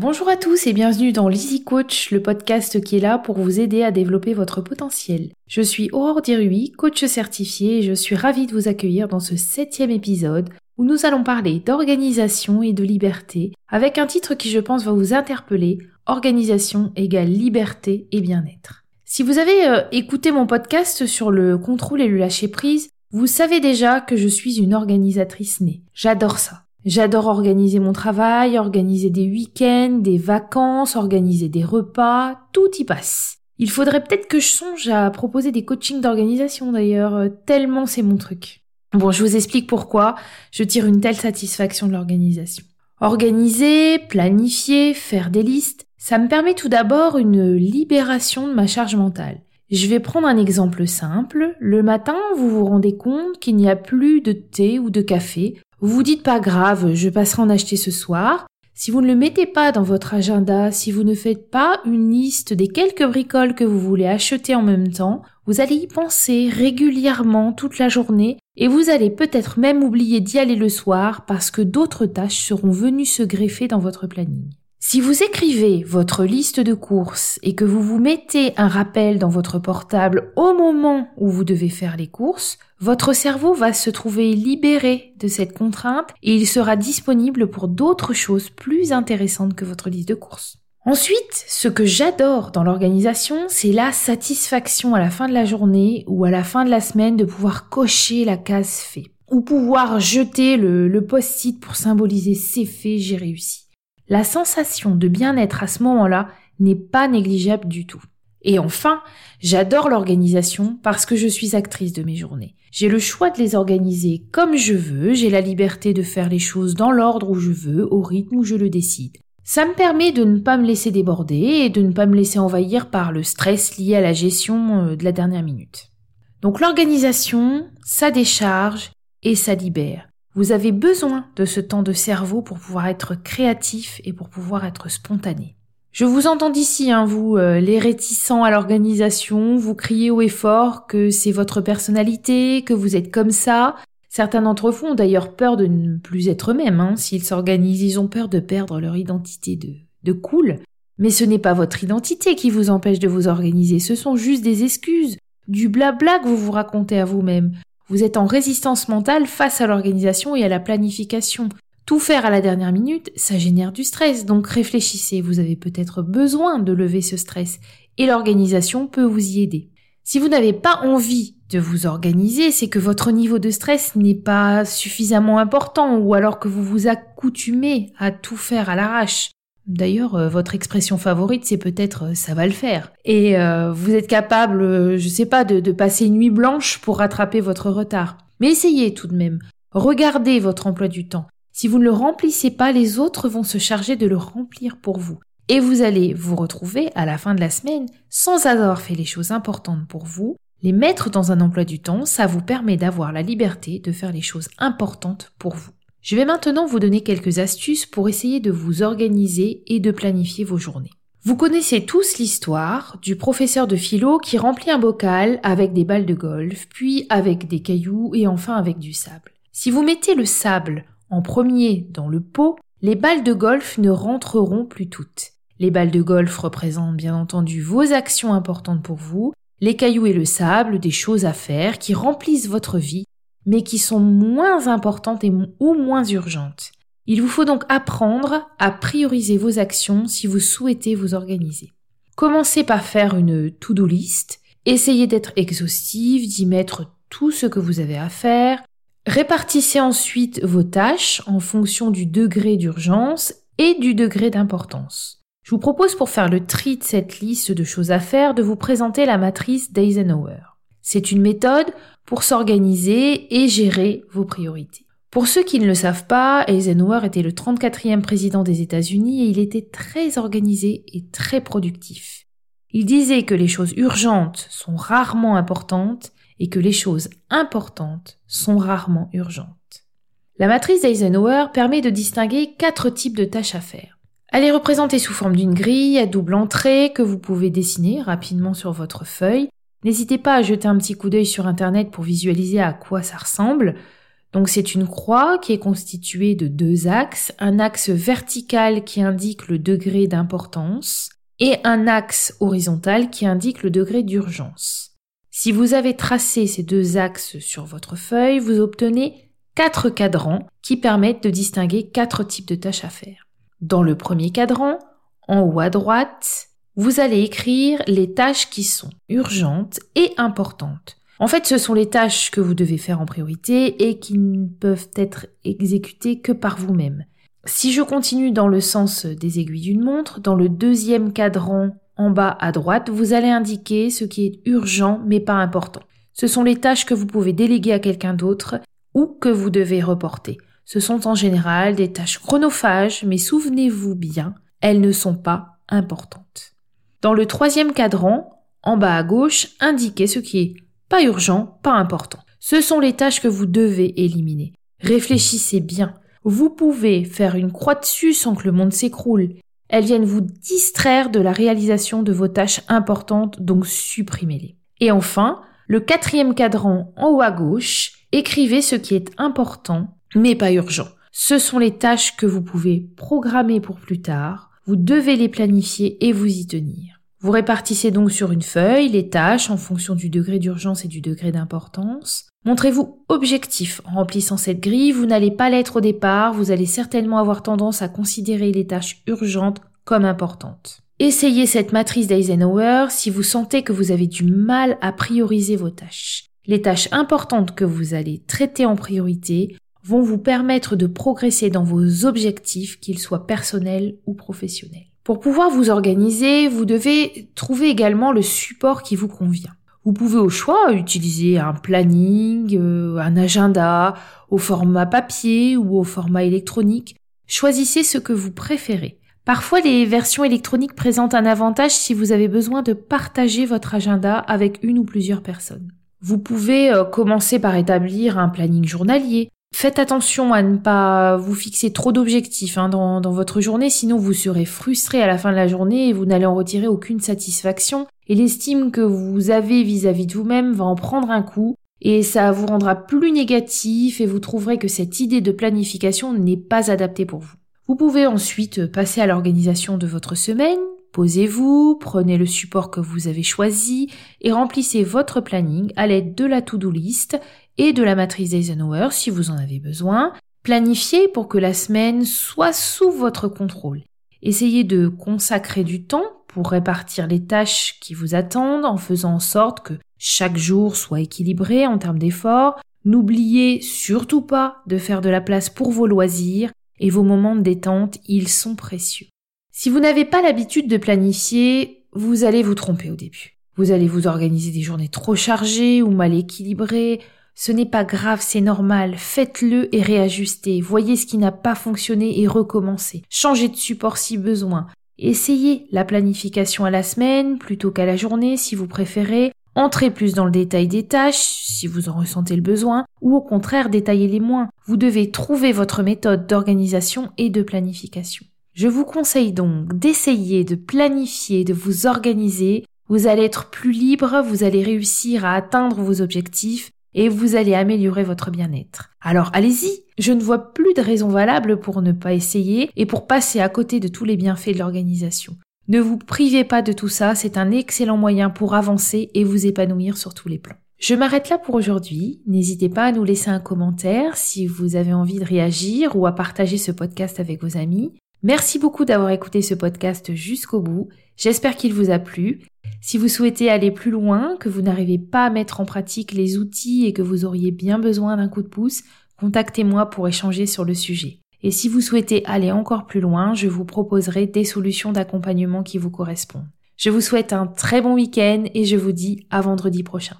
Bonjour à tous et bienvenue dans l'Easy Coach, le podcast qui est là pour vous aider à développer votre potentiel. Je suis Aurore Dirui, coach certifié et je suis ravie de vous accueillir dans ce septième épisode où nous allons parler d'organisation et de liberté avec un titre qui je pense va vous interpeller, Organisation égale liberté et bien-être. Si vous avez euh, écouté mon podcast sur le contrôle et le lâcher prise, vous savez déjà que je suis une organisatrice née. J'adore ça. J'adore organiser mon travail, organiser des week-ends, des vacances, organiser des repas, tout y passe. Il faudrait peut-être que je songe à proposer des coachings d'organisation d'ailleurs, euh, tellement c'est mon truc. Bon, je vous explique pourquoi je tire une telle satisfaction de l'organisation. Organiser, planifier, faire des listes, ça me permet tout d'abord une libération de ma charge mentale. Je vais prendre un exemple simple. Le matin, vous vous rendez compte qu'il n'y a plus de thé ou de café. Vous vous dites pas grave, je passerai en acheter ce soir. Si vous ne le mettez pas dans votre agenda, si vous ne faites pas une liste des quelques bricoles que vous voulez acheter en même temps, vous allez y penser régulièrement toute la journée et vous allez peut-être même oublier d'y aller le soir parce que d'autres tâches seront venues se greffer dans votre planning. Si vous écrivez votre liste de courses et que vous vous mettez un rappel dans votre portable au moment où vous devez faire les courses, votre cerveau va se trouver libéré de cette contrainte et il sera disponible pour d'autres choses plus intéressantes que votre liste de courses. Ensuite, ce que j'adore dans l'organisation, c'est la satisfaction à la fin de la journée ou à la fin de la semaine de pouvoir cocher la case fait ou pouvoir jeter le, post-it pour symboliser c'est fait, j'ai réussi. La sensation de bien-être à ce moment-là n'est pas négligeable du tout. Et enfin, j'adore l'organisation parce que je suis actrice de mes journées. J'ai le choix de les organiser comme je veux, j'ai la liberté de faire les choses dans l'ordre où je veux, au rythme où je le décide. Ça me permet de ne pas me laisser déborder et de ne pas me laisser envahir par le stress lié à la gestion euh, de la dernière minute. Donc l'organisation, ça décharge et ça libère. Vous avez besoin de ce temps de cerveau pour pouvoir être créatif et pour pouvoir être spontané. Je vous entends d'ici, hein, vous, euh, les réticents à l'organisation, vous criez haut et fort que c'est votre personnalité, que vous êtes comme ça. Certains d'entre vous ont d'ailleurs peur de ne plus être eux-mêmes. Hein. S'ils s'organisent, ils ont peur de perdre leur identité de, de cool. Mais ce n'est pas votre identité qui vous empêche de vous organiser, ce sont juste des excuses, du blabla que vous vous racontez à vous-même. Vous êtes en résistance mentale face à l'organisation et à la planification. Tout faire à la dernière minute, ça génère du stress, donc réfléchissez, vous avez peut-être besoin de lever ce stress, et l'organisation peut vous y aider. Si vous n'avez pas envie de vous organiser, c'est que votre niveau de stress n'est pas suffisamment important, ou alors que vous vous accoutumez à tout faire à l'arrache. D'ailleurs, euh, votre expression favorite, c'est peut-être euh, ça va le faire. Et euh, vous êtes capable, je sais pas, de, de passer une nuit blanche pour rattraper votre retard. Mais essayez tout de même. Regardez votre emploi du temps. Si vous ne le remplissez pas, les autres vont se charger de le remplir pour vous. Et vous allez vous retrouver à la fin de la semaine sans avoir fait les choses importantes pour vous. Les mettre dans un emploi du temps, ça vous permet d'avoir la liberté de faire les choses importantes pour vous. Je vais maintenant vous donner quelques astuces pour essayer de vous organiser et de planifier vos journées. Vous connaissez tous l'histoire du professeur de philo qui remplit un bocal avec des balles de golf, puis avec des cailloux et enfin avec du sable. Si vous mettez le sable en premier dans le pot, les balles de golf ne rentreront plus toutes. Les balles de golf représentent bien entendu vos actions importantes pour vous, les cailloux et le sable, des choses à faire qui remplissent votre vie mais qui sont moins importantes et, ou moins urgentes. Il vous faut donc apprendre à prioriser vos actions si vous souhaitez vous organiser. Commencez par faire une to-do list, essayez d'être exhaustive, d'y mettre tout ce que vous avez à faire, répartissez ensuite vos tâches en fonction du degré d'urgence et du degré d'importance. Je vous propose pour faire le tri de cette liste de choses à faire de vous présenter la matrice d'Eisenhower. C'est une méthode pour s'organiser et gérer vos priorités. Pour ceux qui ne le savent pas, Eisenhower était le 34e président des États-Unis et il était très organisé et très productif. Il disait que les choses urgentes sont rarement importantes et que les choses importantes sont rarement urgentes. La matrice d'Eisenhower permet de distinguer quatre types de tâches à faire. Elle est représentée sous forme d'une grille à double entrée que vous pouvez dessiner rapidement sur votre feuille N'hésitez pas à jeter un petit coup d'œil sur Internet pour visualiser à quoi ça ressemble. Donc c'est une croix qui est constituée de deux axes, un axe vertical qui indique le degré d'importance et un axe horizontal qui indique le degré d'urgence. Si vous avez tracé ces deux axes sur votre feuille, vous obtenez quatre cadrans qui permettent de distinguer quatre types de tâches à faire. Dans le premier cadran, en haut à droite, vous allez écrire les tâches qui sont urgentes et importantes. En fait, ce sont les tâches que vous devez faire en priorité et qui ne peuvent être exécutées que par vous-même. Si je continue dans le sens des aiguilles d'une montre, dans le deuxième cadran en bas à droite, vous allez indiquer ce qui est urgent mais pas important. Ce sont les tâches que vous pouvez déléguer à quelqu'un d'autre ou que vous devez reporter. Ce sont en général des tâches chronophages, mais souvenez-vous bien, elles ne sont pas importantes. Dans le troisième cadran, en bas à gauche, indiquez ce qui est pas urgent, pas important. Ce sont les tâches que vous devez éliminer. Réfléchissez bien. Vous pouvez faire une croix dessus sans que le monde s'écroule. Elles viennent vous distraire de la réalisation de vos tâches importantes, donc supprimez-les. Et enfin, le quatrième cadran en haut à gauche, écrivez ce qui est important, mais pas urgent. Ce sont les tâches que vous pouvez programmer pour plus tard, vous devez les planifier et vous y tenir. Vous répartissez donc sur une feuille les tâches en fonction du degré d'urgence et du degré d'importance. Montrez-vous objectif en remplissant cette grille, vous n'allez pas l'être au départ, vous allez certainement avoir tendance à considérer les tâches urgentes comme importantes. Essayez cette matrice d'Eisenhower si vous sentez que vous avez du mal à prioriser vos tâches. Les tâches importantes que vous allez traiter en priorité vont vous permettre de progresser dans vos objectifs, qu'ils soient personnels ou professionnels. Pour pouvoir vous organiser, vous devez trouver également le support qui vous convient. Vous pouvez au choix utiliser un planning, euh, un agenda, au format papier ou au format électronique. Choisissez ce que vous préférez. Parfois, les versions électroniques présentent un avantage si vous avez besoin de partager votre agenda avec une ou plusieurs personnes. Vous pouvez euh, commencer par établir un planning journalier, Faites attention à ne pas vous fixer trop d'objectifs hein, dans, votre journée, sinon vous serez frustré à la fin de la journée et vous n'allez en retirer aucune satisfaction. Et l'estime que vous avez vis-à-vis de vous-même va en prendre un coup et ça vous rendra plus négatif et vous trouverez que cette idée de planification n'est pas adaptée pour vous. Vous pouvez ensuite passer à l'organisation de votre semaine, Posez-vous, prenez le support que vous avez choisi et remplissez votre planning à l'aide de la to-do list et de la matrice Eisenhower si vous en avez besoin. Planifiez pour que la semaine soit sous votre contrôle. Essayez de consacrer du temps pour répartir les tâches qui vous attendent en faisant en sorte que chaque jour soit équilibré en termes d'efforts. N'oubliez surtout pas de faire de la place pour vos loisirs et vos moments de détente, ils sont précieux. Si vous n'avez pas l'habitude de planifier, vous allez vous tromper au début. Vous allez vous organiser des journées trop chargées ou mal équilibrées, ce n'est pas grave, c'est normal. Faites-le et réajustez. Voyez ce qui n'a pas fonctionné et recommencez. Changez de support si besoin. Essayez la planification à la semaine plutôt qu'à la journée si vous préférez. Entrez plus dans le détail des tâches si vous en ressentez le besoin ou au contraire détaillez-les moins. Vous devez trouver votre méthode d'organisation et de planification. Je vous conseille donc d'essayer de planifier, de vous organiser. Vous allez être plus libre, vous allez réussir à atteindre vos objectifs et vous allez améliorer votre bien-être. Alors allez-y, je ne vois plus de raison valable pour ne pas essayer et pour passer à côté de tous les bienfaits de l'organisation. Ne vous privez pas de tout ça, c'est un excellent moyen pour avancer et vous épanouir sur tous les plans. Je m'arrête là pour aujourd'hui. N'hésitez pas à nous laisser un commentaire si vous avez envie de réagir ou à partager ce podcast avec vos amis. Merci beaucoup d'avoir écouté ce podcast jusqu'au bout. J'espère qu'il vous a plu. Si vous souhaitez aller plus loin, que vous n'arrivez pas à mettre en pratique les outils et que vous auriez bien besoin d'un coup de pouce, contactez-moi pour échanger sur le sujet. Et si vous souhaitez aller encore plus loin, je vous proposerai des solutions d'accompagnement qui vous correspondent. Je vous souhaite un très bon week-end et je vous dis à vendredi prochain.